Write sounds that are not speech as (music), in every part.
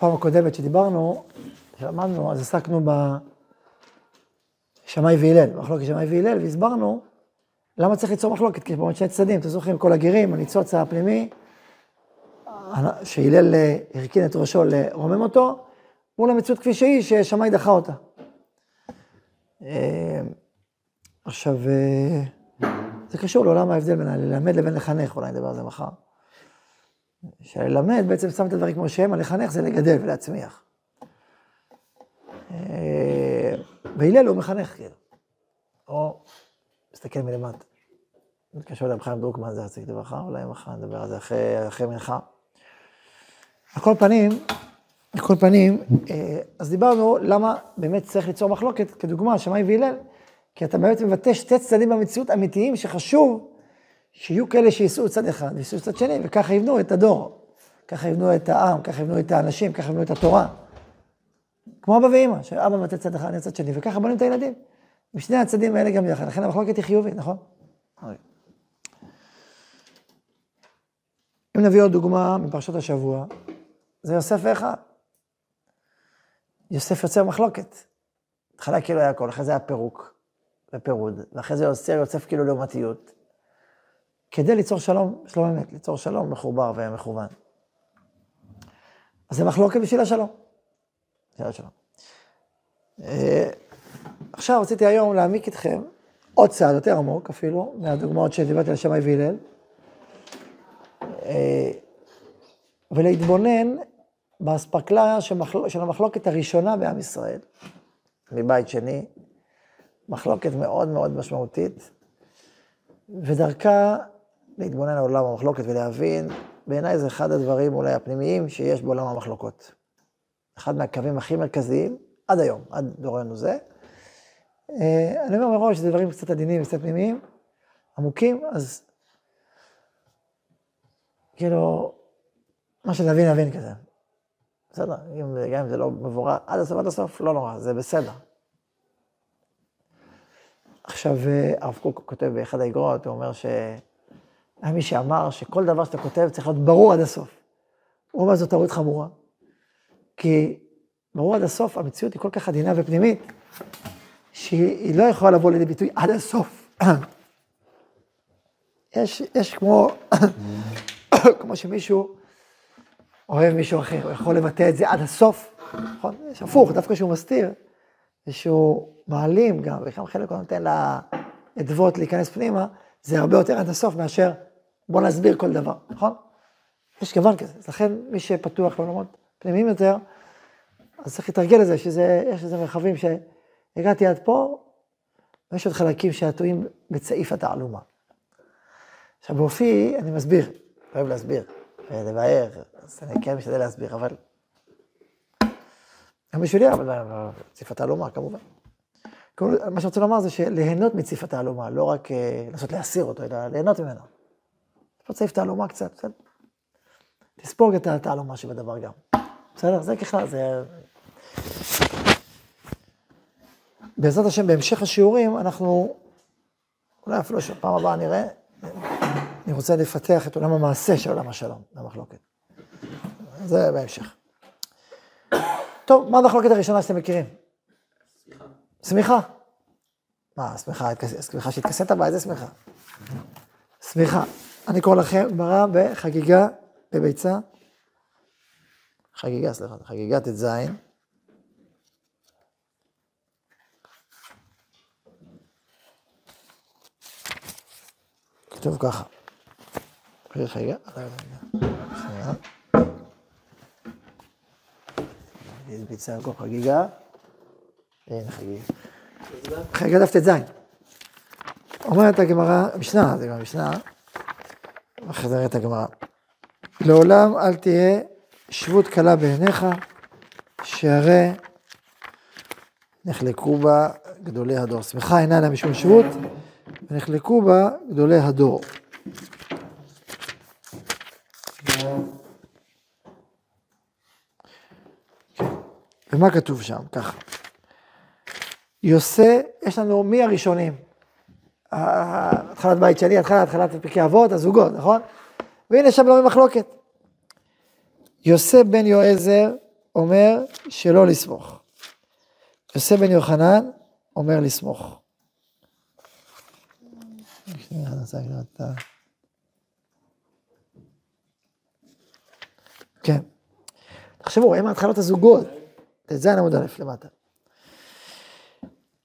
בפעם הקודמת שדיברנו, שלמדנו, אז עסקנו בשמאי והלל, מחלוקת שמאי והלל, והסברנו למה צריך ליצור מחלוקת, כי יש פה שני צדדים, אתם זוכרים, כל הגרים, הניצוץ הפנימי, שהלל הרכין את ראשו לרומם אותו, מול המציאות כפי שהיא, ששמאי דחה אותה. אה, עכשיו, אה, זה קשור לעולם ההבדל בין ללמד לבין לחנך, אולי נדבר על זה מחר. שללמד בעצם שם את הדברים כמו שהם, הלחנך זה לגדל ולהצמיח. אה, והלל הוא מחנך, כאילו. או, מסתכל מלמטה. מתקשר אליי חיים דרוקמן, זה רציתי לברכה, אולי מחר נדבר על זה אחרי, אחרי מנחה. על כל פנים, על כל פנים, אה, אז דיברנו למה באמת צריך ליצור מחלוקת, כדוגמה, שמאי והלל, כי אתה באמת מבטא שתי צדדים במציאות אמיתיים, שחשוב שיהיו כאלה שייסעו צד אחד וייסעו צד שני, וככה יבנו את הדור. ככה יבנו את העם, ככה יבנו את האנשים, ככה יבנו את התורה. כמו אבא ואמא, שאבא מבטא צד אחד, אני צד שני, וככה בונים את הילדים. משני הצדדים האלה גם יחד, לכן המחלוקת היא חיובית, נכון? אם נביא עוד דוגמה מפרשת השבוע, זה יוסף ואחיו. יוסף יוצר מחלוקת. התחלה כאילו היה הכל, אחרי זה היה פירוק ופירוד, ואחרי זה יוצר יוסף כאילו לעומתיות. כדי ליצור שלום, שלום אמת, ליצור שלום מחובר ומכוון. אז זה מחלוקת בשביל השלום. בשביל השלום. אה, עכשיו רציתי היום להעמיק איתכם עוד צעד יותר עמוק אפילו, מהדוגמאות שדיברתי על שמאי והלל, אה, ולהתבונן באספקלריה של המחלוקת הראשונה בעם ישראל, מבית שני, מחלוקת מאוד מאוד משמעותית, ודרכה להתבונן על עולם המחלוקת ולהבין, בעיניי זה אחד הדברים אולי הפנימיים שיש בעולם המחלוקות. אחד מהקווים הכי מרכזיים, עד היום, עד דורנו זה. אה, אני אומר מראש, זה דברים קצת עדינים וקצת פנימיים, עמוקים, אז כאילו, מה שנבין, נבין כזה. בסדר, אם, גם אם זה לא מבורר עד הסוף, עד הסוף, לא נורא, זה בסדר. עכשיו, אה, הרב קוק כותב באחד האגרות, הוא אומר שהיה מי שאמר שכל דבר שאתה כותב צריך להיות ברור עד הסוף. הוא אומר זאת טעות חמורה, כי ברור עד הסוף, המציאות היא כל כך עדינה ופנימית, שהיא לא יכולה לבוא לידי ביטוי עד הסוף. יש, יש כמו, (coughs) כמו שמישהו אוהב מישהו אחר, הוא יכול לבטא את זה עד הסוף, נכון? יש הפוך, דווקא כשהוא מסתיר, ושהוא מעלים גם, וגם חלק הוא נותן לאדוות להיכנס פנימה, זה הרבה יותר עד הסוף מאשר בוא נסביר כל דבר, נכון? יש כיוון כזה, אז לכן מי שפתוח לעולמות פנימיים יותר, אז צריך להתרגל לזה, שזה, יש איזה מרחבים שהגעתי עד פה, ויש עוד חלקים שעטויים בצעיף התעלומה. עכשיו באופי אני מסביר, אוהב להסביר, ולבאר, אז אני כן משתדל להסביר, אבל... גם בשבילי, אבל ציפת תעלומה, כמובן. מה שרוצה לומר זה שליהנות מציפת תעלומה, לא רק אה, לנסות להסיר אותו, אלא ליהנות ממנו. פה ציפת תעלומה קצת, בסדר? תספוג את התעלומה שבדבר גם. בסדר? זה ככלל, זה... בעזרת השם, בהמשך השיעורים, אנחנו, אולי אפילו שפעם הבאה נראה, אני רוצה לפתח את עולם המעשה של עולם השלום, במחלוקת. זה בהמשך. טוב, מה המחלוקת הראשונה שאתם מכירים? שמיכה. שמיכה. מה, שמיכה, שמיכה שהתכסית בה, איזה שמיכה? שמיכה. אני קורא לכם גמרא בחגיגה בביצה. חגיגה, סליחה, חגיגה ט"ז. כתוב ככה. חגיגה. ביצה כל חגיגה. אין חגיגה. חגיגה דף ט"ז. אומרת הגמרא, משנה, זה גם משנה, את הגמרא. לעולם אל תהיה שבות קלה בעיניך, שהרי נחלקו בה גדולי הדור. שמחה אינה לה משום שבות, ונחלקו בה גדולי הדור. ומה כתוב שם? ככה. יוסה, יש לנו מי הראשונים? התחלת בית שני, התחלת, התחלת פרקי אבות, הזוגות, נכון? והנה שם לא במחלוקת. יוסף בן יועזר אומר שלא לסמוך. יוסף בן יוחנן אומר לסמוך. כן. תחשבו, הם התחלות הזוגות. ט"ז עמוד א' למטה.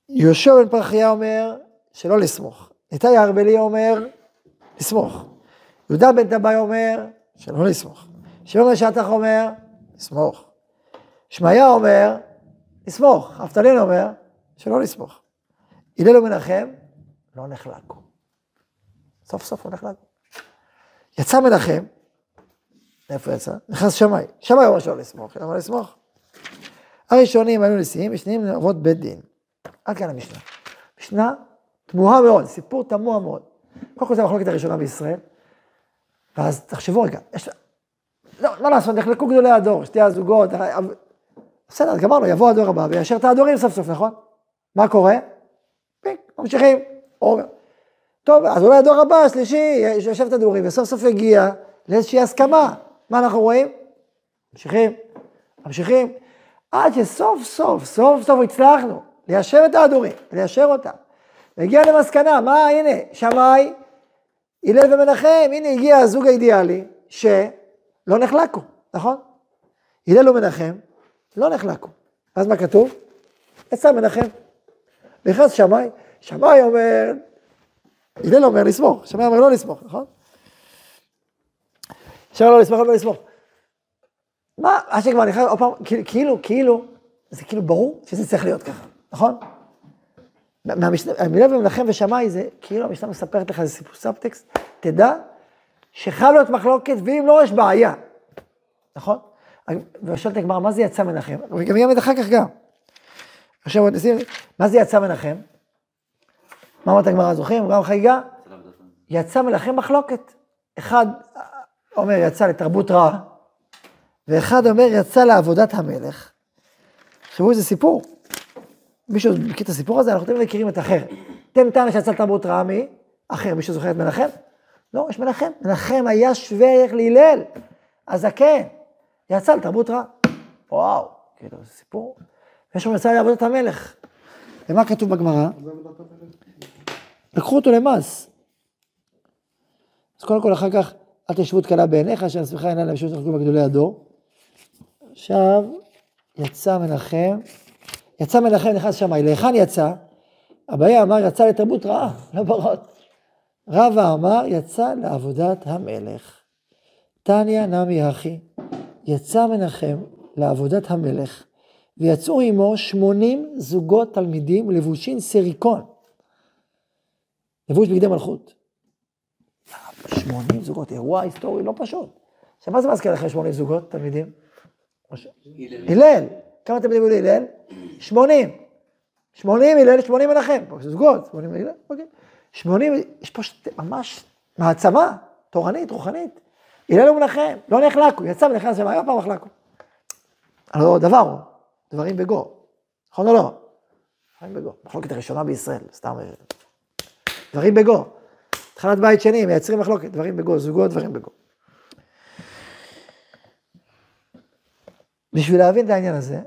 יהושע בן פרחיה אומר שלא לסמוך. איתי ארבלי אומר לסמוך. יהודה בן טבעי אומר שלא לסמוך. שמעון בן שטח אומר לסמוך. שמעיה אומר לסמוך. אבטלין אומר שלא לסמוך. הלל ומנחם לא נחלקו. סוף סוף הוא נחלק. יצא מנחם, איפה יצא? נכנס שמאי. שמאי אומר שלא לסמוך, למה לסמוך? הראשונים היו נשיאים, ושניים אבות בית דין. עד כאן המשנה. משנה תמוהה מאוד, סיפור תמוה מאוד. קודם כל זו המחלוקת הראשונה בישראל, ואז תחשבו רגע, יש... לא, מה לעשות, נחלקו גדולי הדור, שתי הזוגות, בסדר, אז גמרנו, יבוא הדור הבא ויאשר את ההדורים סוף סוף, נכון? מה קורה? פיק, ממשיכים. טוב, אז אולי הדור הבא, השלישי, יושב את הדורים, וסוף סוף הגיע לאיזושהי הסכמה. מה אנחנו רואים? ממשיכים, ממשיכים, עד שסוף סוף, סוף סוף הצלחנו ליישר את ההדורים, ליישר אותם. והגיע למסקנה, מה, הנה, שמאי, הלל ומנחם, הנה הגיע הזוג האידיאלי, שלא נחלקו, נכון? הלל ומנחם לא נחלקו. אז מה כתוב? יצא מנחם. נכנס שמאי, שמאי אומר, הלל אומר לסמוך, שמאי אומר לא לסמוך, נכון? שמאי לא לסמוך, לא לסמוך. מה, עד שכבר נכנס, עוד פעם, כאילו, כאילו, זה כאילו ברור שזה צריך להיות ככה, נכון? מהלל ומנחם ושמאי זה כאילו המשנה מספרת לך, זה סיפור סאבטקסט, תדע שחייב להיות מחלוקת, ואם לא, יש בעיה, נכון? ושואלת הגמרא, מה זה יצא מנחם? וגם יהיה אחר כך גם. עכשיו, מה זה יצא מנחם? מה אמרת הגמרא, זוכרים? גם חגיגה? יצא מנחם מחלוקת. אחד אומר יצא לתרבות רעה, ואחד אומר יצא לעבודת המלך. תחשבו איזה סיפור. מישהו מכיר את הסיפור הזה? אנחנו תמיד מכירים את אחר. תן טענה שיצא לתרבות רעה? אחר. מישהו זוכר את מנחם? לא, יש מנחם. מנחם היה שווה ערך להלל. הזקן. יצא לתרבות רעה. וואו, כאילו, זה סיפור. יש שם יצא לעבודת המלך. ומה כתוב בגמרא? לקחו אותו למס. אז קודם כל, אחר כך, אל תשבות קלה בעיניך, שאני שמחה עיניי למשהו שנחגו בגדולי הדור. עכשיו, יצא מנחם, יצא מנחם נכנס שמאי, להיכן יצא? אביה אמר, יצא לתרבות רעה, לא ברות. רבא אמר, יצא לעבודת המלך. תניא נמי אחי, יצא מנחם לעבודת המלך, ויצאו עמו שמונים זוגות תלמידים לבושין סריקון. לבוש בגדי מלכות. שמונים זוגות, אירוע היסטורי לא פשוט. עכשיו, מה זה מזכיר לכם שמונים זוגות תלמידים? הלל. כמה תלמידים היו להלל? שמונים. שמונים הלל, שמונים מנחם. זוגות, שמונים הלל, אוקיי. שמונים, יש פה ממש מעצמה תורנית, רוחנית. הלל ומנחם, לא נחלקו, יצא ונכנס ומה פעם נחלקו. הלוא דבר הוא, דברים בגו. נכון או לא? דברים בגו. מחלוקת הראשונה בישראל, סתם. דברים בגו. התחלת בית שני, מייצרים מחלוקת, דברים בגו, זוגות, דברים בגו. בשביל להבין את העניין הזה,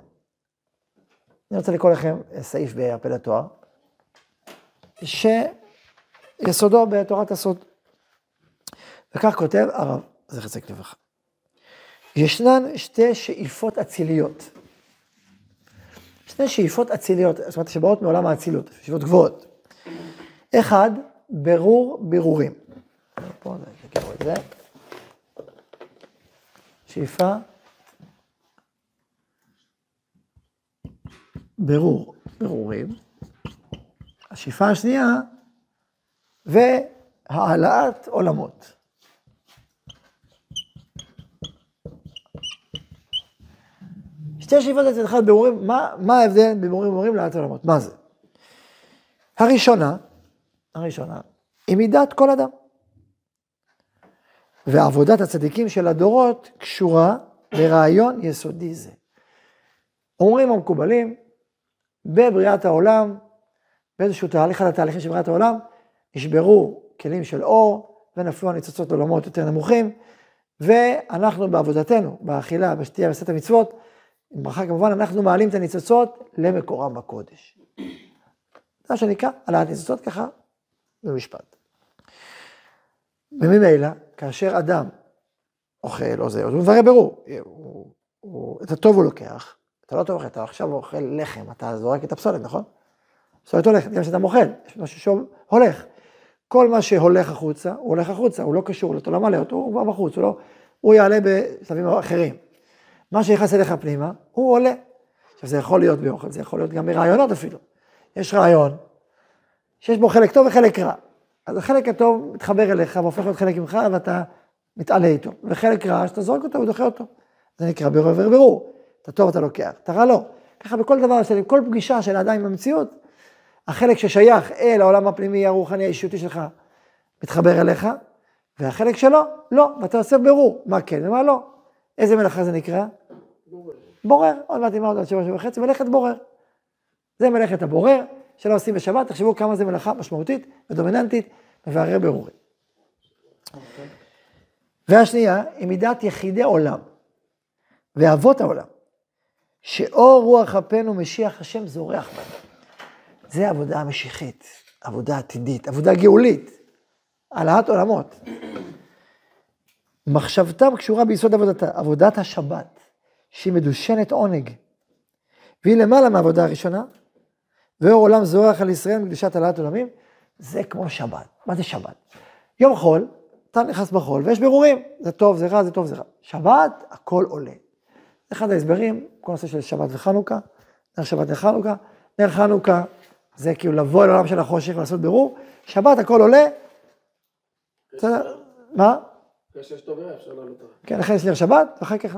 אני רוצה לקרוא לכם סעיף בהרפד התואר, שיסודו בתורת הסוד. וכך כותב הרב, זכר צדיק לברכה. ישנן שתי שאיפות אציליות. שתי שאיפות אציליות, זאת אומרת שבאות מעולם האצילות, שאיפות גבוהות. אחד, ברור בירורים. פה את זה. שאיפה, ברור, ברורים. השאיפה השנייה, והעלאת עולמות. שתי שאיפות אצל אחד בירורים, מה, מה ההבדל בין בירורים ובירורים להעלאת עולמות? מה זה? הראשונה, הראשונה, היא מידת כל אדם. ועבודת הצדיקים של הדורות קשורה לרעיון יסודי זה. אומרים המקובלים, בבריאת העולם, באיזשהו תהליך, אחד התהליכים של בריאת העולם, נשברו כלים של אור ונפלו הניצוצות לעולמות יותר נמוכים, ואנחנו בעבודתנו, באכילה, בשתייה, בסט המצוות, ברכה כמובן, אנחנו מעלים את הניצוצות למקורם בקודש. זה מה שנקרא העלאת ניצוצות ככה במשפט. וממילא, כאשר אדם אוכל או זה, הוא מברר ברור, את הטוב הוא לוקח, אתה לא טוב, אתה עכשיו אוכל לחם, אתה זורק את הפסולת, נכון? פסולת הולכת, גם כשאתה מוכל, יש משהו שהולך. כל מה שהולך החוצה, הוא הולך החוצה, הוא לא קשור, אתה לא מלא אותו, הוא כבר בחוץ, הוא, לא, הוא יעלה בשלבים אחרים. מה שנכנס אליך פנימה, הוא עולה. עכשיו, זה יכול להיות באוכל, זה יכול להיות גם ברעיונות אפילו. יש רעיון שיש בו חלק טוב וחלק רע. אז החלק הטוב מתחבר אליך והופך להיות חלק ממך, ואתה מתעלה איתו. וחלק רע, שאתה זורק אותו ודוחה אותו. זה נקרא ברור וברור. את הטוב אתה לוקח, את הרע לא. ככה בכל דבר, כל פגישה של האדם עם המציאות, החלק ששייך אל העולם הפנימי, הרוחני, האישיותי שלך, מתחבר אליך, והחלק שלו, לא, ואתה עושה ברור, מה כן ומה לא. איזה מלאכה זה נקרא? בורר. עוד מעט אימה עוד שבע שבע וחצי, מלאכת בורר. זה מלאכת הבורר, שלא עושים בשבת, תחשבו כמה זה מלאכה משמעותית ודומיננטית, מברר. אוקיי. והשנייה, היא מידת יחידי עולם, ואבות העולם, שאור רוח אפנו משיח השם זורח בנו. זה עבודה משיחית, עבודה עתידית, עבודה גאולית, העלאת עולמות. מחשבתם קשורה ביסוד עבודתה, עבודת השבת, שהיא מדושנת עונג, והיא למעלה מהעבודה הראשונה, ואור עולם זורח על ישראל מקדושת העלאת עולמים, זה כמו שבת. מה זה שבת? יום חול, אתה נכנס בחול ויש בירורים, זה טוב, זה רע, זה טוב, זה רע. שבת, הכל עולה. אחד ההסברים, כל הנושא של שבת וחנוכה, נר שבת וחנוכה, נר חנוכה זה כאילו לבוא אל העולם של החושך ולעשות בירור, שבת הכל עולה, בסדר, מה? לעלות כן, אחרי זה נר שבת, ואחר כך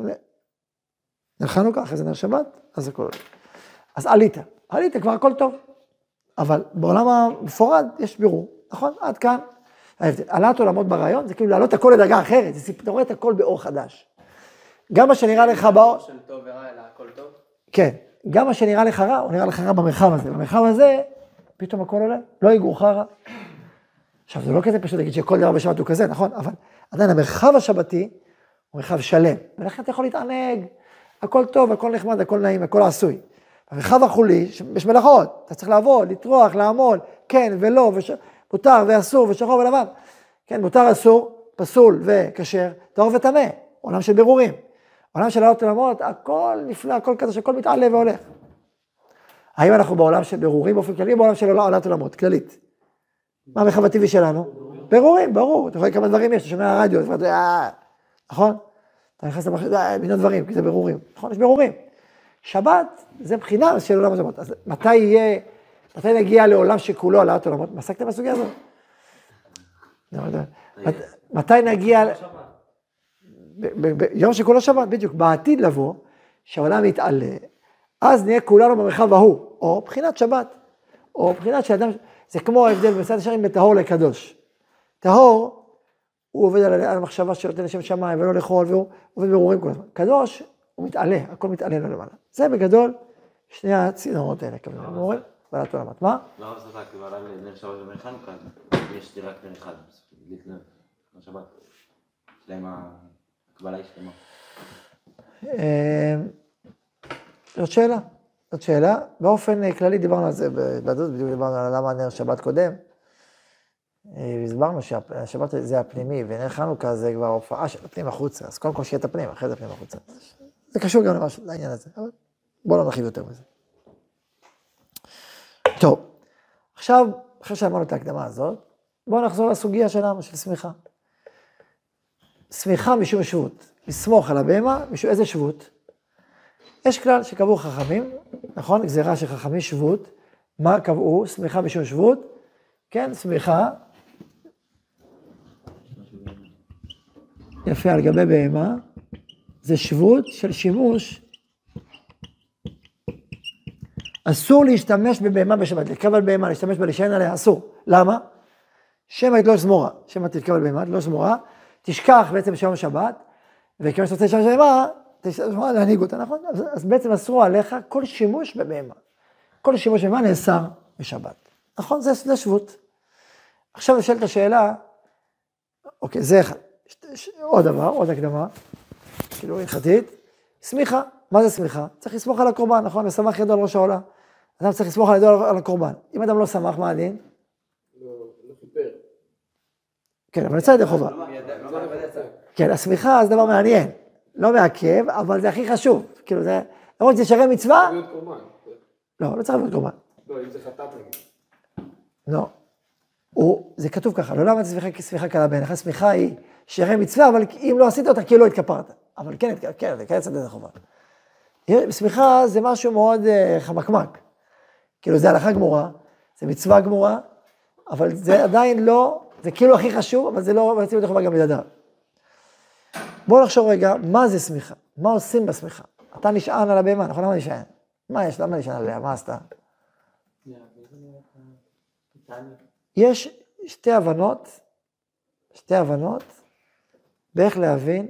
נר חנוכה, אחרי זה נר שבת, אז הכל עולה. אז עלית, עלית כבר הכל טוב, אבל בעולם המפורד יש בירור, נכון? עד כאן. העלאת עולמות ברעיון זה כאילו להעלות הכל לדרגה אחרת, זה אתה רואה את הכל באור חדש. גם מה שנראה לך באור... הכל טוב? כן. גם מה שנראה לך רע, הוא נראה לך רע במרחב הזה. במרחב הזה, פתאום הכל עולה, לא יגורך רע. עכשיו, זה לא כזה פשוט להגיד שכל דבר בשבת הוא כזה, נכון? אבל עדיין המרחב השבתי הוא מרחב שלם, ולכן אתה יכול להתענג, הכל טוב, הכל נחמד, הכל נעים, הכל עשוי. המרחב החולי, יש מלאכות, אתה צריך לעבוד, לטרוח, לעמול, כן ולא, וש... מותר ואסור ושחור ולבן. כן, מותר, אסור, פסול וכשר, טהור וטמא, עולם של בירורים. עולם של העלות עולמות, הכל נפלא, הכל כזה שהכל מתעלה והולך. האם אנחנו בעולם של בירורים באופן כללי, או בעולם של עולת עולמות, כללית? מה המרחב הטבעי שלנו? בירורים, ברור. אתה רואה כמה דברים יש, אתה שומע רדיו, אה, נכון? אתה נכנס למחשב, אה, מיליון דברים, כי זה בירורים. נכון, יש בירורים. שבת זה בחינה של עולם השבת. אז מתי יהיה, מתי נגיע לעולם שכולו העלאת עולמות? עסקתם בסוגיה הזאת? לא מתי נגיע... ביום שכולו שבת, בדיוק, בעתיד לבוא, שהעולם יתעלה, אז נהיה כולנו במרחב ההוא, או בחינת שבת, או בחינת שאדם, זה כמו ההבדל בין סעד השערים בין טהור לקדוש. טהור, הוא עובד על, על המחשבה שלו, תן לשם שמיים ולא לאכול, והוא עובד ברורים כל הזמן. קדוש, הוא מתעלה, הכל מתעלה לו למעלה. זה בגדול שני הצינורות האלה, כמובן, ברורים, בעלת עולמות. מה? למה זה רק, אבל נר שבת ונר חנוכה, יש לי רק נר אחד, לפני שבת. להם הקבלה היא שלמה. אמ, זאת שאלה, זאת שאלה. באופן כללי דיברנו על זה, בדוד בדיוק דיברנו על למה נר שבת קודם. אה, הסברנו שהשבת זה הפנימי, ונר חנוכה זה כבר הופעה של הפנים החוצה, אז קודם כל שיהיה את הפנים, אחרי זה הפנים החוצה. זה קשור גם למשהו, לעניין הזה, אבל בואו לא נרחיב יותר מזה. טוב, עכשיו, אחרי שאמרנו את ההקדמה הזאת, בואו נחזור לסוגיה שלנו, של שמיכה. שמיכה משום שבות, לסמוך על הבהמה, משום איזה שבות? יש כלל שקבעו חכמים, נכון? גזירה של חכמי שבות, מה קבעו? שמיכה משום שבות, כן, שמיכה, יפה, על גבי בהמה, זה שבות של שימוש, אסור להשתמש בבהמה בשבת, לרכב על בהמה, להשתמש בה, להישען עליה, אסור. למה? שמא תלוש זמורה, שמא תרכב על בהמה, תלוש זמורה, תשכח בעצם שיום שבת, וכיוון שאתה רוצה לשמש בהמה, תשמע להנהיג אותה, נכון? אז, אז בעצם אסור עליך כל שימוש בבהמה. כל שימוש בבהמה נאסר בשבת. נכון? זה, זה שבות. עכשיו נשאלת השאלה, אוקיי, זה אחד. עוד דבר, עוד הקדמה, כאילו הלכתית, סמיכה. מה זה סמיכה? צריך לסמוך על הקורבן, נכון? ושמח ידו על ראש העולה. אדם צריך לסמוך על ידו על הקורבן. אם אדם לא שמח, מה הדין? לא לא כיפר. כן, אבל יצא ידי חובה. כן, השמיכה זה דבר מעניין. לא מעכב, אבל זה הכי חשוב. כאילו זה, למרות שזה שרי מצווה. לא, לא צריך להיות קורבן. לא, אם זה חטאת. לא. הוא, זה כתוב ככה, לא למדתי סמיכה כסמיכה קלה בעיניך, סמיכה היא שרי מצווה, אבל אם לא עשית אותה, כאילו לא התכפרת. אבל כן, כן, זה כן יצא ידי חובה. סמיכה זה משהו מאוד uh, חמקמק. כאילו זה הלכה גמורה, זה מצווה גמורה, אבל זה עדיין לא, זה כאילו הכי חשוב, אבל זה לא ידי חובה גם לידיו. בואו נחשוב רגע, מה זה סמיכה? מה עושים בסמיכה? אתה נשען על הבהמה, נכון? למה נשען? מה יש? למה נשען עליה? מה עשתה? יש שתי הבנות, שתי הבנות, באיך להבין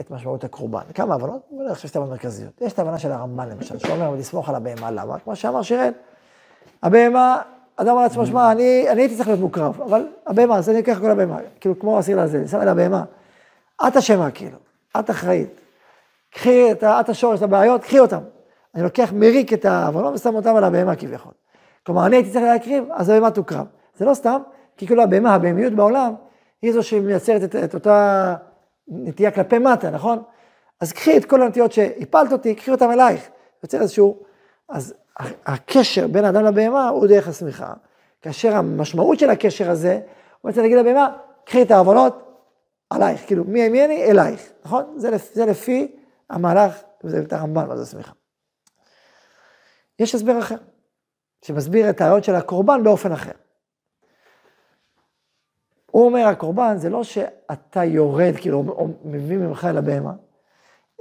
את משמעות הקורבן. כמה הבנות? אני חושב שתי הבנות מרכזיות. יש את ההבנה של הרמב"ן למשל, שאומר לסמוך על הבהמה, למה? כמו שאמר שיראל, הבהמה, אדם אומר לעצמו, שמע, אני, הייתי צריך להיות מוקרב, אבל הבהמה, אז אני אקח כל הבהמה, כאילו כמו אסיר לזה, שם על הבהמה. את אשמה, כאילו, את אחראית. קחי את, את השורש, את הבעיות, קחי אותם. אני לוקח, מריק את העוונות ושם אותם על הבהמה כביכול. כלומר, אני הייתי צריך להקריב, אז הבהמה תוקרב. זה לא סתם, כי כאילו הבהמה, הבהמיות בעולם, היא זו שמייצרת את, את אותה נטייה כלפי מטה, נכון? אז קחי את כל הנטיות שהפלת אותי, קחי אותם אלייך. יוצר איזשהו... אז הקשר בין האדם לבהמה הוא דרך השמיכה. כאשר המשמעות של הקשר הזה, הוא בעצם להגיד לבהמה, קחי את העוונות עלייך, כאילו, מי מי אני? אלייך, נכון? זה, לפ- זה לפי המהלך, וזה את הרמב"ן, מה זה שמיכה. יש הסבר אחר, שמסביר את הרעיון של הקורבן באופן אחר. הוא אומר, הקורבן זה לא שאתה יורד, כאילו, או מביא ממך אל הבהמה,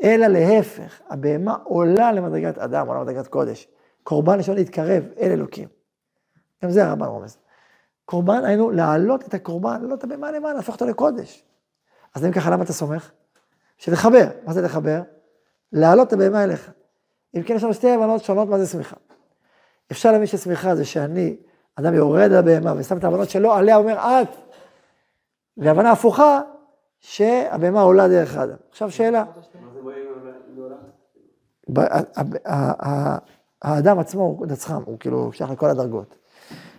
אלא להפך, הבהמה עולה למדרגת אדם, עולה למדרגת קודש. קורבן לו להתקרב אל אלוקים. גם זה הרמב"ן רומז. קורבן, היינו להעלות את הקורבן, להעלות את הבהמה למעלה, להפוך אותו לקודש. אז אם ככה, למה אתה סומך? שתחבר. מה זה לחבר? להעלות את הבהמה אליך. אם כן, יש לנו שתי הבנות שונות מה זה סמיכה. אפשר להבין שסמיכה זה שאני, אדם יורד על הבהמה ושם את ההבנות שלו עליה, אומר את. והבנה הפוכה, שהבהמה עולה דרך האדם. עכשיו שאלה, האדם עצמו הוא נצחם, הוא כאילו שייך לכל הדרגות.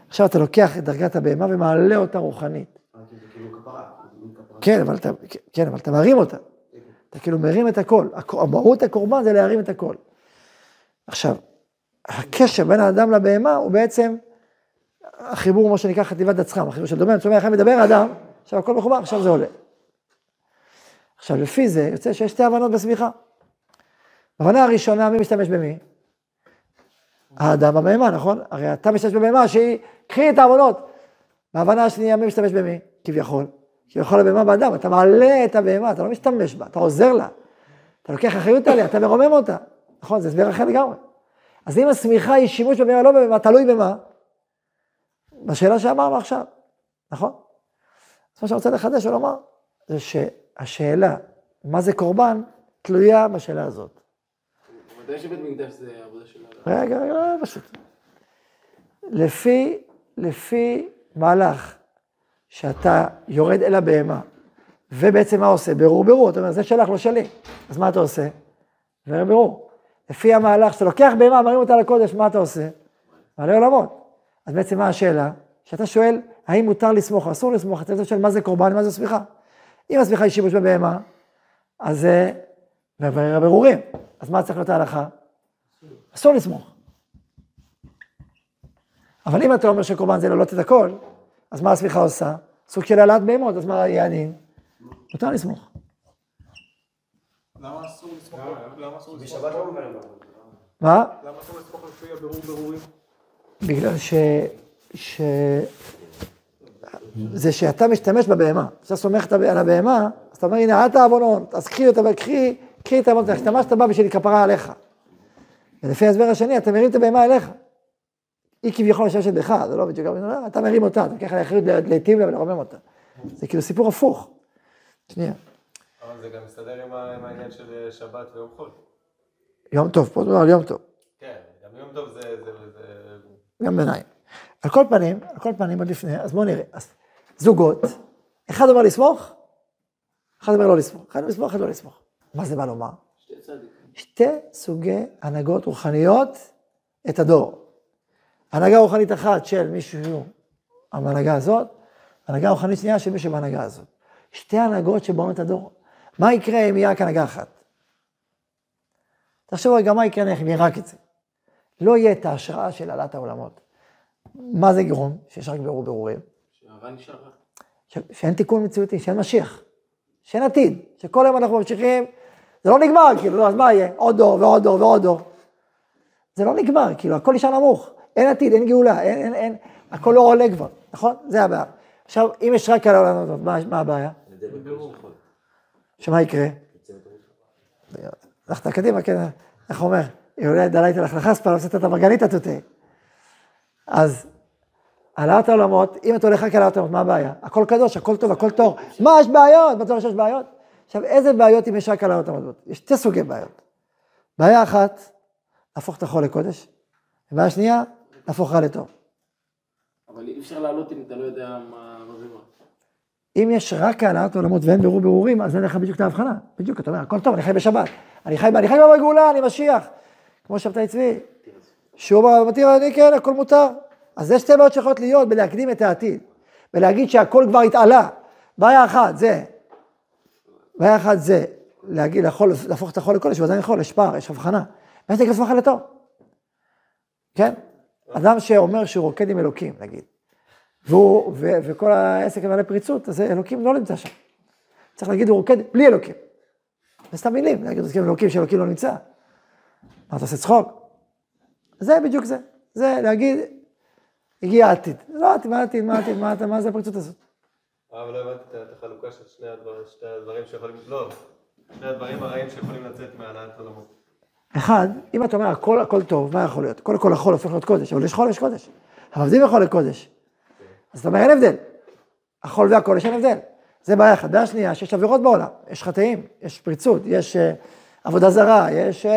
עכשיו אתה לוקח את דרגת הבהמה ומעלה אותה רוחנית. כן, אבל אתה, כן, אבל אתה מרים אותה. אתה כאילו מרים את הכל. הק- מהות הקורבן זה להרים את הכל. עכשיו, הקשר בין האדם לבהמה הוא בעצם החיבור, מה שנקרא חטיבת עצחם, החיבור של דומה, צומח, מדבר האדם, עכשיו הכל מחובר, עכשיו זה עולה. עכשיו, לפי זה יוצא שיש שתי הבנות בסמיכה. בהבנה הראשונה, מי משתמש במי? האדם בבהמה, נכון? הרי אתה משתמש בבהמה שהיא, קחי את העוונות. בהבנה השנייה, מי משתמש במי? כביכול. כביכול הבהמה באדם, אתה מעלה את הבהמה, אתה לא משתמש בה, אתה עוזר לה. אתה לוקח אחריות עליה, אתה מרומם אותה. נכון, זה הסבר אחר לגמרי. אז אם השמיכה היא שימוש בבהמה, לא בבהמה, תלוי במה? בשאלה שאמרנו עכשיו, נכון? אז מה שאני רוצה לחדש ולומר, זה שהשאלה, מה זה קורבן, תלויה בשאלה הזאת. ודאי שבית מקדש זה עבודה של... רגע, רגע, רגע, פשוט. לפי, לפי מהלך שאתה יורד אל הבהמה, ובעצם מה עושה? ברור ברור, אתה אומר, זה שלך, לא שלי. אז מה אתה עושה? ברור ברור. לפי המהלך שאתה לוקח בהמה, מרים אותה לקודש, מה אתה עושה? מעלה עולמות. אז בעצם מה השאלה? שאתה שואל, האם מותר לסמוך או אסור לסמוך, אתה שואל מה זה קורבן ומה זה סמיכה. אם הסמיכה היא שימוש בבהמה, אז זה בבירורים. אז מה צריך להיות ההלכה? אסור לסמוך. אבל אם אתה אומר שקורבן זה להעלות את הכל, אז מה הסמיכה עושה? סוג של העלאת בהמות, אז מה יהיה הדין? מותר לסמוך. למה אסור לסמוך? למה אסור לסמוך? בשבת לא. מה? למה אסור לסמוך לפי הבירור ברורים? בגלל ש... ש... זה שאתה משתמש בבהמה. כשאתה סומך על הבהמה, אז אתה אומר, הנה, את העוונות, אז קחי אותה, קחי, קחי את העוונות, השתמשת בה בשביל כפרה עליך. ולפי ההסבר השני, אתה מרים את הבהמה אליך. היא כביכול משתמשת בך, זה לא בדיוק, אתה מרים אותה, אתה לוקח עליה אחריות להיטיב לה ולרומם אותה. זה כאילו סיפור הפוך. שנייה. אבל זה גם מסתדר עם העניין של אה, שבת ויום חול. יום טוב, פה מדובר על יום טוב. כן, גם יום טוב זה... גם ביניים. על כל פנים, על כל פנים עוד לפני, אז בואו נראה. אז זוגות, אחד אומר לסמוך, אחד אומר לא לסמוך. אחד אומר לסמוך, אחד לא לסמוך. מה זה בא לומר? שתי צדיקים. שתי סוגי הנהגות רוחניות את הדור. הנהגה רוחנית אחת של מישהו בהנהגה הזאת, הנהגה רוחנית שנייה של מישהו בהנהגה הזאת. שתי הנהגות שבאות את הדור. מה יקרה אם יהיה רק הנהגה אחת? תחשבו רגע, מה יקרה אם יהיה רק את זה? לא יהיה את ההשראה של העלאת העולמות. מה זה יגרום? שיש רק בירור בירורים. שהרע נשאר רע. ש- שאין תיקון מציאותי, שאין משיח, שאין עתיד, שכל היום אנחנו ממשיכים, זה לא נגמר, כאילו, לא, אז מה יהיה? עוד דור ועוד דור ועוד דור. זה לא נגמר, כאילו, הכל נשאר נמוך, אין עתיד, אין גאולה, אין, אין, אין, הכל לא עולה כבר, נכון? זה הבעיה. עכשיו, אם יש רק על העולם הזאת, מה, מה הבעיה? שמה יקרה? הלכת קדימה, כן, איך אומר? יולד דלית לך לחספה, לא את המרגנית תותה. אז העלאת העולמות, אם אתה הולך רק על העולמות, מה הבעיה? הכל קדוש, הכל טוב, הכל טוב. מה, יש בעיות? בטוח שיש בעיות? עכשיו, איזה בעיות אם יש רק על העלאת העולמות? יש שתי סוגי בעיות. בעיה אחת, להפוך את החול לקודש, ובעיה שנייה, להפוך רע לטוב. אבל אי אפשר לעלות אם אתה לא יודע מה. אם יש רק העלאת עולמות ואין בירור בירורים, אז אין לך בדיוק את ההבחנה. בדיוק, אתה אומר, הכל טוב, אני חי בשבת. אני חי, אני חי בגאולה, אני משיח. כמו שבתאי צבי. שהוא אמר, מתיר אני כן, הכל מותר. אז זה שתי בעיות שיכולות להיות בלהקדים את העתיד. ולהגיד שהכל כבר התעלה. בעיה אחת זה, בעיה אחת זה להגיד, יכול, להפוך את החול לקודש, ועדיין יכול, יש פער, יש הבחנה. ויש להגיד לעצמך לטוב. כן? אדם שאומר שהוא רוקד עם אלוקים, נגיד. והוא, ו, וכל העסק מלא פריצות, אז אלוקים לא נמצא שם. צריך להגיד, הוא רוקד בלי אלוקים. זה סתם מילים, להגיד, רוקד עם אלוקים שאלוקים לא נמצא. מה, אתה עושה צחוק? זה בדיוק זה. זה להגיד, הגיע העתיד. לא מה העתיד, מה העתיד, מה, מה זה הפריצות הזאת? אבל לא הבנתי את החלוקה של שני הדברים, שני הדברים שיכולים, לא, שני הדברים הרעים שיכולים לצאת מהעלאת עולמות. אחד, אם אתה אומר הכל הכל טוב, מה יכול להיות? קודם כל החול הופך להיות קודש, אבל יש חול, יש קודש. המבדיל מחול לקודש. אז אתה אומר אין הבדל. החול והקודש אין הבדל. זה בעיה אחת. בעיה שנייה, שיש עבירות בעולם, יש חטאים, יש פריצות, יש uh, עבודה זרה, יש uh,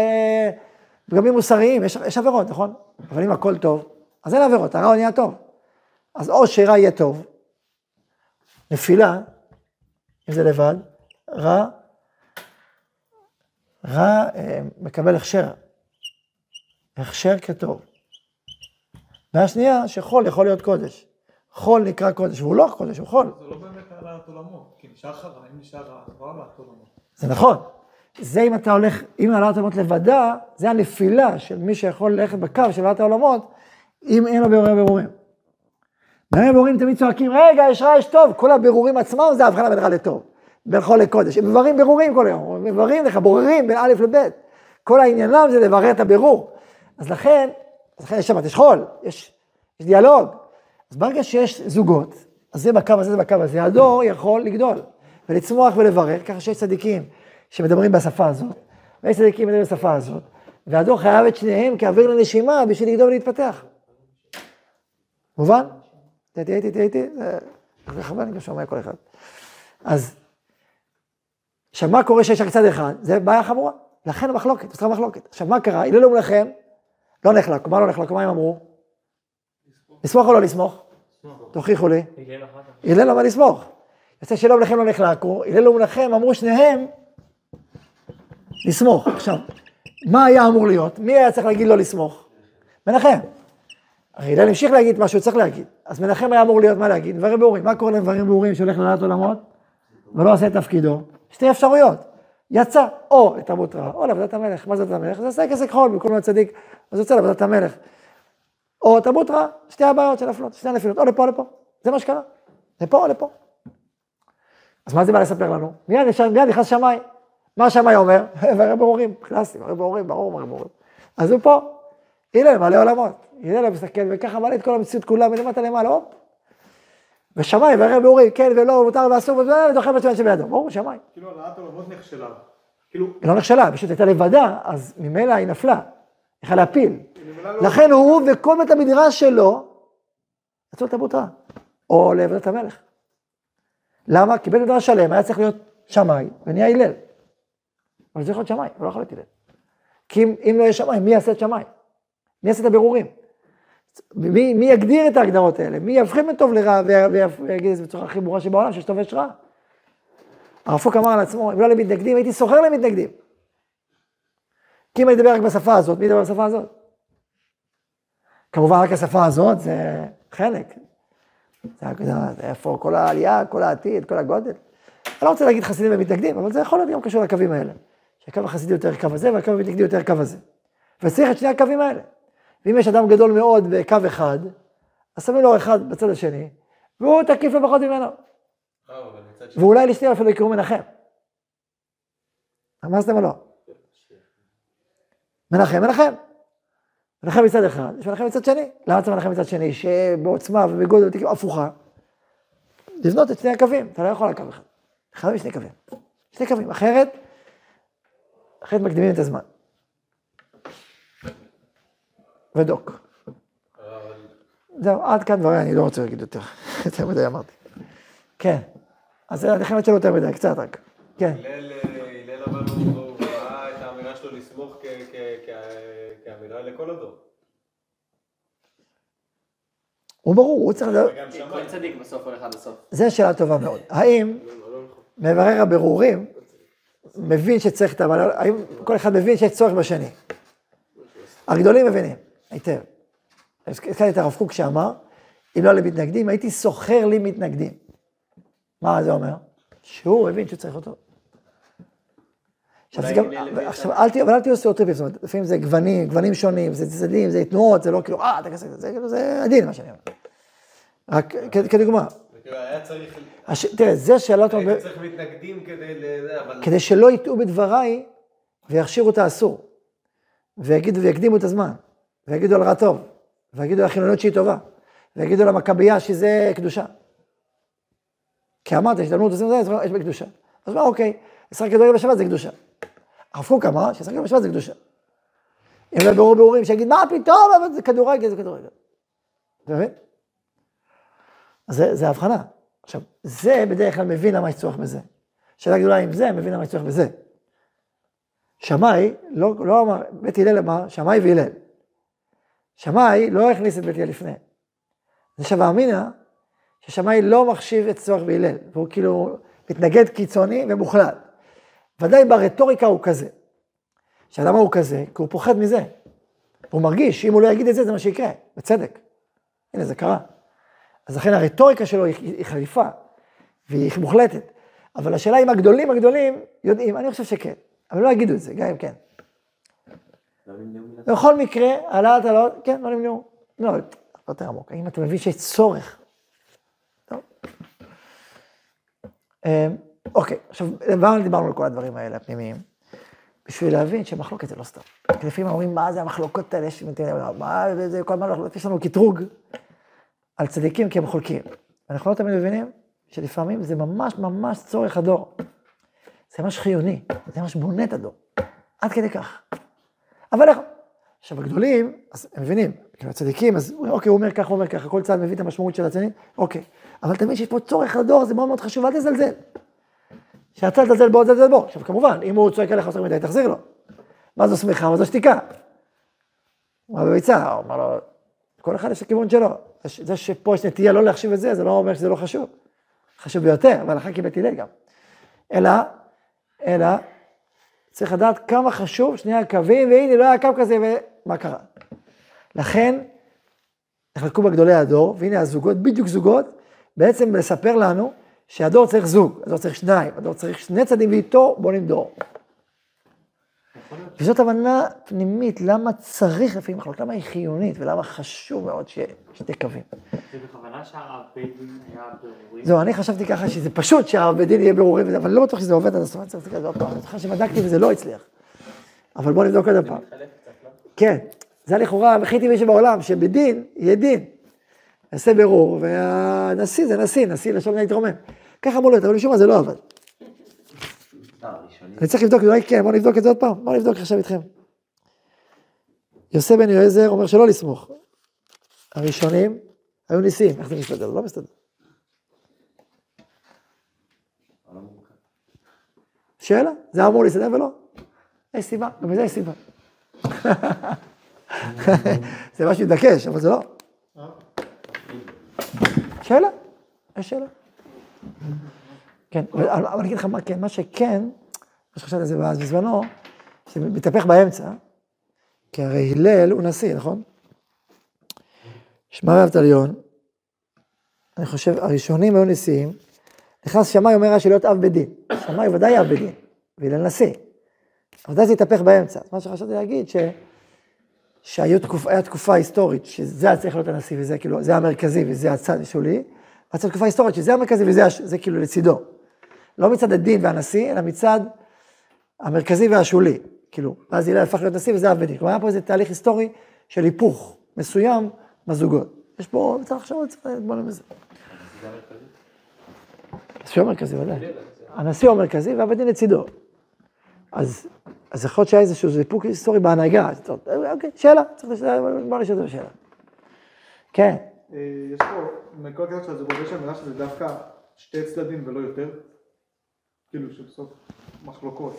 פגמים מוסריים, יש, יש עבירות, נכון? אבל אם הכל טוב, אז אין עבירות, הרע נהיה טוב. אז או שרע יהיה טוב, נפילה, אם זה לבד, רע רע אה, מקבל הכשר, הכשר כטוב. והשנייה, שחול יכול להיות קודש. חול נקרא קודש, והוא לא קודש, הוא חול. זה לא באמת העלאת עולמות, כי נשאר רע, אם נשאר רע, זה לא העלאת עולמות. זה נכון. זה אם אתה הולך, אם העלאת העולמות לבדה, זה הנפילה של מי שיכול ללכת בקו של העלאת העולמות, אם אין לו בירורי בירורים. בירורי בירורים תמיד צועקים, רגע, יש רע, יש טוב. כל הבירורים עצמם זה הבחנה בין רע לטוב. בין חול לקודש. הם מבררים בירורים כל היום, הם מבררים לך, בוררים בין א' לב'. כל העניינם זה לברר את הבירור. אז לכן, אז לכן יש שבת, יש חול, יש, יש דיאלוג. אז ברגע שיש זוגות, אז זה בקו הזה, זה בקו הזה, הדור יכול לגדול ולצמוח ולברר, ככה שיש צדיקים שמדברים בשפה הזאת, ויש צדיקים שמדברים בשפה הזאת, והדור חייב את שניהם כאוויר לנשימה בשביל לגדול ולהתפתח. מובן? הייתי, תהייתי, זה חבל, אני גם שומע כל אחד. אז עכשיו, מה קורה שיש רק צד אחד? זה בעיה חמורה. לכן המחלוקת, נוצרה מחלוקת. עכשיו, מה קרה? הלל ומנחם, לא נחלקו. מה לא נחלקו? מה הם אמרו? לסמוך או לא לסמוך? תוכיחו לי. הלל אמר לסמוך. יוצא שלא ומנחם לא נחלקו, הלל ומנחם אמרו שניהם לסמוך. עכשיו, מה היה אמור להיות? מי היה צריך להגיד לא לסמוך? מנחם. הרי הלל המשיך להגיד מה שהוא צריך להגיד. אז מנחם היה אמור להיות מה להגיד? דברים ברורים. מה קורה לדברים ברורים שהולך לעלת עולמות? ולא עושה את תפקידו? שתי אפשרויות. יצא או לתרבות רעה, או לעבודת המלך. מה זה עבודת המלך? זה עשה כסק חול, במקום להיות צדיק, אז יוצא לעבודת המלך. או תרבות רעה, שתי הבעיות שנפלות, שתי הנפילות, או לפה או לפה. זה מה שקרה. לפה או לפה. אז מה זה בא לספר לנו? מיד, נכנס שמאי. מה שמאי אומר? (laughs) מראה ברורים, קלאסי, מראה ברורים, ברור מראה ברורים. אז הוא פה, הלל מלא עולמות. הלל מסתכל וככה מלא את כל המציאות כולה מלמטה למעלה, הופ. ושמאי מראה ברורים, כן ולא, מותר ואסור, וזה, ודוחף את שבידו. ברור, שמאי. כאילו העלאת עולמות נכשלה. כאילו, היא לא נכשלה, פשוט הייתה לבדה, אז ממילא היא נפלה. יכלה להפיל. לא- לכן הוא וכל בית המדרש שלו, יצאו לתרבות רעה, או לעבודת המלך. למה? כי בית מדרש שלם היה צריך להיות שמאי, ונהיה הלל. אבל זה יכול להיות שמאי, הוא לא יכול להיות הלל. כי אם, אם לא יהיה שמאי, מי יעשה את שמאי? מי יעשה את הבירורים? מי, מי יגדיר את ההגדרות האלה? מי יבחין בין טוב לרע ויגיד את זה בצורה הכי ברורה שבעולם, שיש טוב ויש רע? הרב פוק אמר על עצמו, אם לא למתנגדים, הייתי סוחר למתנגדים. כי אם אני אדבר רק בשפה הזאת, מי ידבר בשפה הזאת? כמובן רק השפה הזאת זה חלק. זה, זה איפה כל העלייה, כל העתיד, כל הגודל. אני לא רוצה להגיד חסידים ומתנגדים, אבל זה יכול להיות גם קשור לקווים האלה. שהקו החסידי יותר קו הזה והקו המתנגדי יותר קו הזה. וצריך את שני הקווים האלה. ואם יש אדם גדול מאוד בקו אחד, אז שמים לו אחד בצד השני, והוא תקיף לא פחות ממנו. אה, ואולי לאשתי אפילו יקראו מנחם. רמזתם או לא? מנחם, מנחם. מנחם מצד אחד, יש מנחם מצד שני. למה צריך מנחם מצד שני? שבעוצמה ובגודל הפוכה. לבנות את שני הקווים, אתה לא יכול על קו אחד. חייב שני קווים. שני קווים, אחרת, אחרת מקדימים את הזמן. ודוק. זהו, עד כאן דבריי, אני לא רוצה להגיד יותר. (laughs) יותר מדי אמרתי. כן. אז לכן עוד שאלות יותר מדי, קצת רק. כן. הלל, אה, הלל אבל הוא הוא ראה את האמירה שלו לסמוך כאמירה לכל הדור. הוא ברור, הוא צריך. כל צדיק בסוף הולך עד הסוף. זו שאלה טובה מאוד. האם מברר הבירורים מבין שצריך את אבל האם כל אחד מבין שיש צורך בשני? הגדולים מבינים, היטב. הזכרתי את הרב קוק שאמר, אם לא למתנגדים, הייתי סוחר לי מתנגדים. מה זה אומר? שהוא הבין שצריך אותו. עכשיו, זה גם, עכשיו, אל תהיו, אבל אל תהיו סטריאוטיפים, זאת אומרת, לפעמים זה גוונים, גוונים שונים, זה צדדים, זה תנועות, זה לא כאילו, אה, אתה כזה, זה כאילו, זה הדין, מה שאני אומר. רק כדוגמה, היה צריך. תראה, זה שאלות, הייתי צריך מתנגדים כדי אבל... כדי שלא יטעו בדבריי ויכשירו את האסור, ויקדימו את הזמן, ויגידו על רע טוב, ויגידו על החילוניות שהיא טובה, ויגידו על המכבייה שזה קדושה. כי אמרת, השתלמות עושים את זה, יש בקדושה. אז מה, אוקיי, לשחק כדורגל בשבת זה קדושה. הרב קוק אמר ששחק כדורגל בשבת זה קדושה. אם לא ברור בירורים, שיגיד, מה פתאום, אבל זה כדורגל, זה כדורגל. אתה מבין? זה, זה הבחנה. עכשיו, זה בדרך כלל מבין למה יש צורך בזה. שאלה גדולה אם זה, מבין למה יש צורך בזה. שמאי, לא, לא אמר, בית הלל אמר, שמאי והלל. שמאי לא הכניס את בית הלל לפני. זה שווה אמינא, ששמאי לא מחשיב את צורך בהלל, והוא כאילו מתנגד קיצוני ומוחלט. ודאי ברטוריקה הוא כזה. עכשיו, למה הוא כזה? כי הוא פוחד מזה. הוא מרגיש שאם הוא לא יגיד את זה, זה מה שיקרה, בצדק. הנה, זה קרה. אז לכן הרטוריקה שלו היא, היא חריפה, והיא מוחלטת. אבל השאלה אם הגדולים הגדולים יודעים, אני חושב שכן. אבל לא יגידו את זה, גם אם כן. לא. בכל מקרה, העלאת העלאות, כן, לא נמנעו. לא, יותר עמוק. האם אתה מבין שיש צורך? אמ, אוקיי, עכשיו, למה דיברנו על כל הדברים האלה, הפנימיים? בשביל להבין שמחלוקת זה לא סתם. כי לפעמים אומרים, מה זה המחלוקות האלה, יש, מה זה, כל הזמן, מחלוקות?" יש לנו קטרוג על צדיקים כי הם חולקים. אנחנו לא תמיד מבינים שלפעמים זה ממש ממש צורך הדור. זה ממש חיוני, זה ממש בונה את הדור. עד כדי כך. אבל איך? עכשיו הגדולים, אז הם מבינים, כאילו הצדיקים, אז אוקיי, הוא אומר ככה, הוא אומר ככה, כל צד מביא את המשמעות של הצדיקים, אוקיי. אבל מבין שיש פה צורך לדור, זה מאוד מאוד חשוב, אל תזלזל. שהצד תזלזל בו, תזלזל בו. עכשיו כמובן, אם הוא צועק עליך יותר מדי, תחזיר לו. מה זו שמחה, מה זו שתיקה. אמר בביצה, הוא אמר לו, כל אחד יש הכיוון שלו. זה שפה יש נטייה לא להחשיב את זה, זה לא אומר שזה לא חשוב. חשוב ביותר, והלכה קיבל הלל גם. אלא, אלא, צריך לדעת כמה חשוב שני הקווים, והנה לא היה קו כזה, ומה קרה. לכן, נחלקו בגדולי הדור, והנה הזוגות, בדיוק זוגות, בעצם לספר לנו שהדור צריך זוג, הדור צריך שניים, הדור צריך שני צדדים ואיתו בונים דור. וזאת הבנה פנימית, למה צריך לפעמים מחלוקת, למה היא חיונית, ולמה חשוב מאוד שתי קווים. זה בכוונה שהרב בית דין היה ברורים. זהו, אני חשבתי ככה שזה פשוט שהרב בית דין יהיה ברורים, אבל אני לא בטוח שזה עובד עד הסוף, אני צריך להסתכל על זה עוד פעם, אני זוכר שבדקתי וזה לא הצליח. אבל בואו נבדוק עוד פעם. כן, זה לכאורה הכי טבעי שבעולם, שבדין יהיה דין. נעשה בירור, והנשיא זה נשיא, נשיא לשון להתרומם. ככה אמרו לו, אבל משום מה זה לא עבד. אני צריך לבדוק, אולי כן, בואו נבדוק את זה עוד פעם, בואו נבדוק עכשיו איתכם. יוסף בן יועזר אומר שלא לסמוך. הראשונים היו ניסים, איך זה מסתדר? זה לא מסתדר. שאלה, זה אמור להסתדר ולא. יש סיבה, גם לזה יש סיבה. (laughs) זה משהו מתבקש, אבל זה לא. שאלה, יש שאלה. כן, אבל אני אגיד לך מה כן, מה שכן, מה שחשבתי על זה אז בזמנו, זה מתהפך באמצע, כי הרי הלל הוא נשיא, נכון? שמע רב תליון, אני חושב, הראשונים היו נשיאים, נכנס שמאי אומר רש"י להיות אב בית דין. שמאי ודאי אב בית דין, והלל נשיא. ודאי זה התהפך באמצע. אז מה שחשבתי להגיד, ש... שהייתה תקופה, תקופה היסטורית, שזה היה צריך להיות הנשיא, וזה כאילו, זה המרכזי וזה הצד השולי, והייתה תקופה היסטורית שזה המרכזי וזה. זה כאילו לצידו. לא מצד הדין והנשיא, אלא מצד המרכזי והשולי. כאילו, ואז הלל הפך להיות נשיא וזה אב בית דין. כלומר, היה פה איזה תהליך היסטורי של היפוך מסוים בזוגות. יש פה, צריך לחשוב, צריך לדבר על זה. זה המרכזי. הנשיא הוא המרכזי, ודאי. הנשיא הוא המרכזי והבית דין לצידו. אז, אז יכול להיות שהיה איזשהו זיפוק היסטורי בהנהגה. אוקיי, שאלה, צריך לשאול, בוא נשאל את זה בשאלה. כן, אה, יש פה, מכל הקטע של הזוגות, יש אמירה שזה דווקא שתי צדדים ולא יותר. כאילו שבסוף מחלוקות.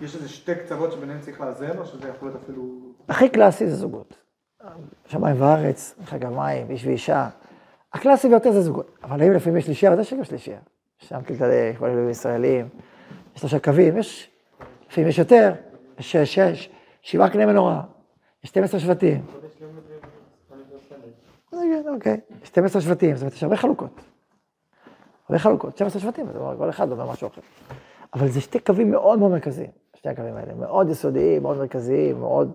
יש איזה שתי קצוות שביניהם צריך לאזן, או שזה יכול להיות אפילו... הכי קלאסי זה זוגות. שמיים וארץ, חג המים, איש ואישה. הקלאסי ביותר זה זוגות. אבל האם לפעמים יש שלישייה? ודאי שגם שלישייה. יש שם קלטלי, כל אלוהים ישראלים, יש שלושה קווים, יש, לפעמים יש יותר, יש שש, שבעה קנה מנורה, יש 12 שבטים. אוקיי, 12 שבטים, זאת אומרת, יש הרבה חלוקות. הרבה חלוקות, 12 שבטים, כל אחד אומר משהו אחר. אבל זה שתי קווים מאוד מאוד מרכזיים, שתי הקווים האלה, מאוד יסודיים, מאוד מרכזיים, מאוד...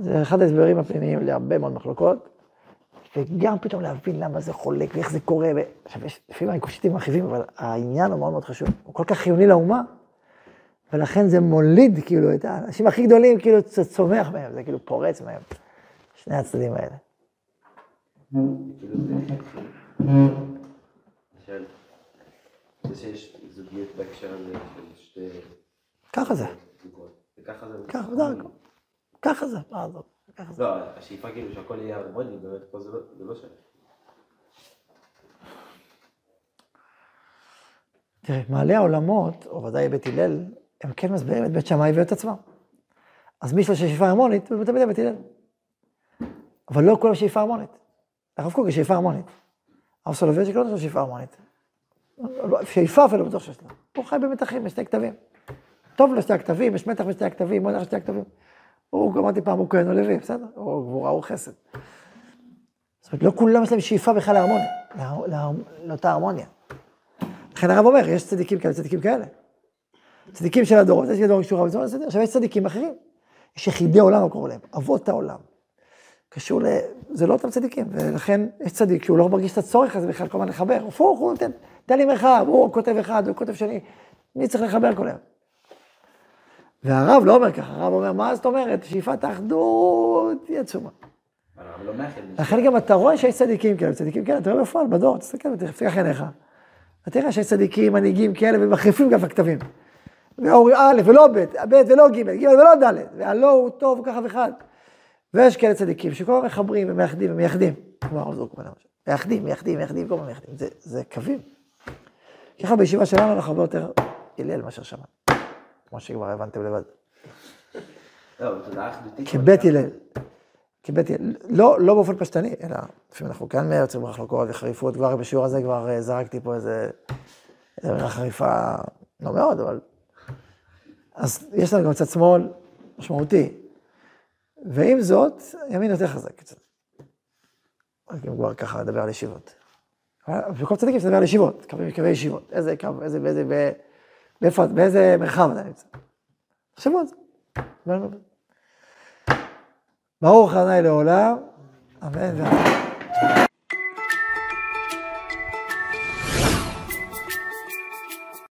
זה אחד ההסברים הפנימיים להרבה מאוד מחלוקות, וגם פתאום להבין למה זה חולק ואיך זה קורה. עכשיו, יש לפעמים ריקושיטים מרחיבים, אבל העניין הוא מאוד מאוד חשוב. הוא כל כך חיוני לאומה, ולכן זה מוליד, כאילו, את האנשים הכי גדולים, כאילו, זה צומח מהם, זה כאילו פורץ מהם, שני הצדדים האלה. כאילו זה... שואל, זה שיש זוגיות בהקשר הזה של שתי ככה זה, וככה זה... ככה, זה, ככה זה. לא, השאיפה כאילו שהכל יהיה הרמוני, באמת פה זה לא- לא שם. תראה, מעלי העולמות, או ודאי בית הלל, הם כן מסבירים את בית שמאי ואת עצמם. אז מי שיש שאיפה הרמונית, הוא תמיד בית הלל. אבל לא כולם שאיפה הרמונית. הרב קוק יש שאיפה הרמונית. הרב סולובייצ'יק לא לו שאיפה הרמונית. שאיפה אפילו בטוח שיש לו. הוא חי במתחים, בשתי כתבים. טוב לו שתי הכתבים, יש מתח בשתי הכתבים, מונח בשתי הכתבים. הוא, אמרתי פעם, הוא כהן או לוי, בסדר? הוא גבורה, הוא חסד. זאת אומרת, לא כולם יש להם שאיפה בכלל להרמוניה, להר- להר- לאותה הרמוניה. לכן הרב אומר, יש צדיקים כאלה, צדיקים כאלה. צדיקים של הדורות, יש דור בזמן הסדר, עכשיו יש צדיקים אחרים. יש יחידי עולם, הוא קורא להם, אבות העולם. קשור ל... זה לא אותם צדיקים, ולכן יש צדיק שהוא לא מרגיש את הצורך הזה בכלל כל הזמן לחבר. הפוך, הוא נותן, תן לי מרחב, הוא כותב אחד, הוא כותב שני, מי צריך לחבר כל היום? והרב לא אומר ככה, הרב אומר, מה זאת אומרת? שאיפת האחדות היא עצומה. לא. לכן גם אתה רואה שיש צדיקים כאלה, צדיקים כאלה, אתה רואה בפועל, בדור, תסתכל ותפתח עיניך. אתה תראה שיש צדיקים, מנהיגים כאלה, ומחריפים גם בכתבים. ואומרים א' ולא ב', ב' ולא ג', ג' ולא ד', והלא הוא טוב ככה וכאן. ויש כאלה צדיקים שכל הזמן מחברים ומייחדים ומייחדים. כמו הרב זרוק בן למשל. מייחדים, מייחדים, מייחדים, כל הזמן מייחדים. זה, זה קווים. ככה בישיבה שלנו אנחנו הרבה יותר הלל מאשר שמה. כמו שכבר הבנתם לבד. כבית הלל. כבית הלל. לא, לא באופן פשטני, אלא לפעמים אנחנו כאן יוצאים מחלוקות וחריפות, כבר בשיעור הזה כבר אה, זרקתי פה איזה איזה מילה חריפה, לא מאוד, אבל... אז יש לנו גם צד שמאל משמעותי. ועם זאת, ימין יותר חזק קצת. אם כבר ככה לדבר על ישיבות. וכל צדיקים שתדבר על ישיבות, קווי ישיבות. איזה קו, איזה, באיזה, באיפה, באיזה מרחב אתה נמצא. תחשבו על זה. ברוך ה' לעולם, אמן ואמן.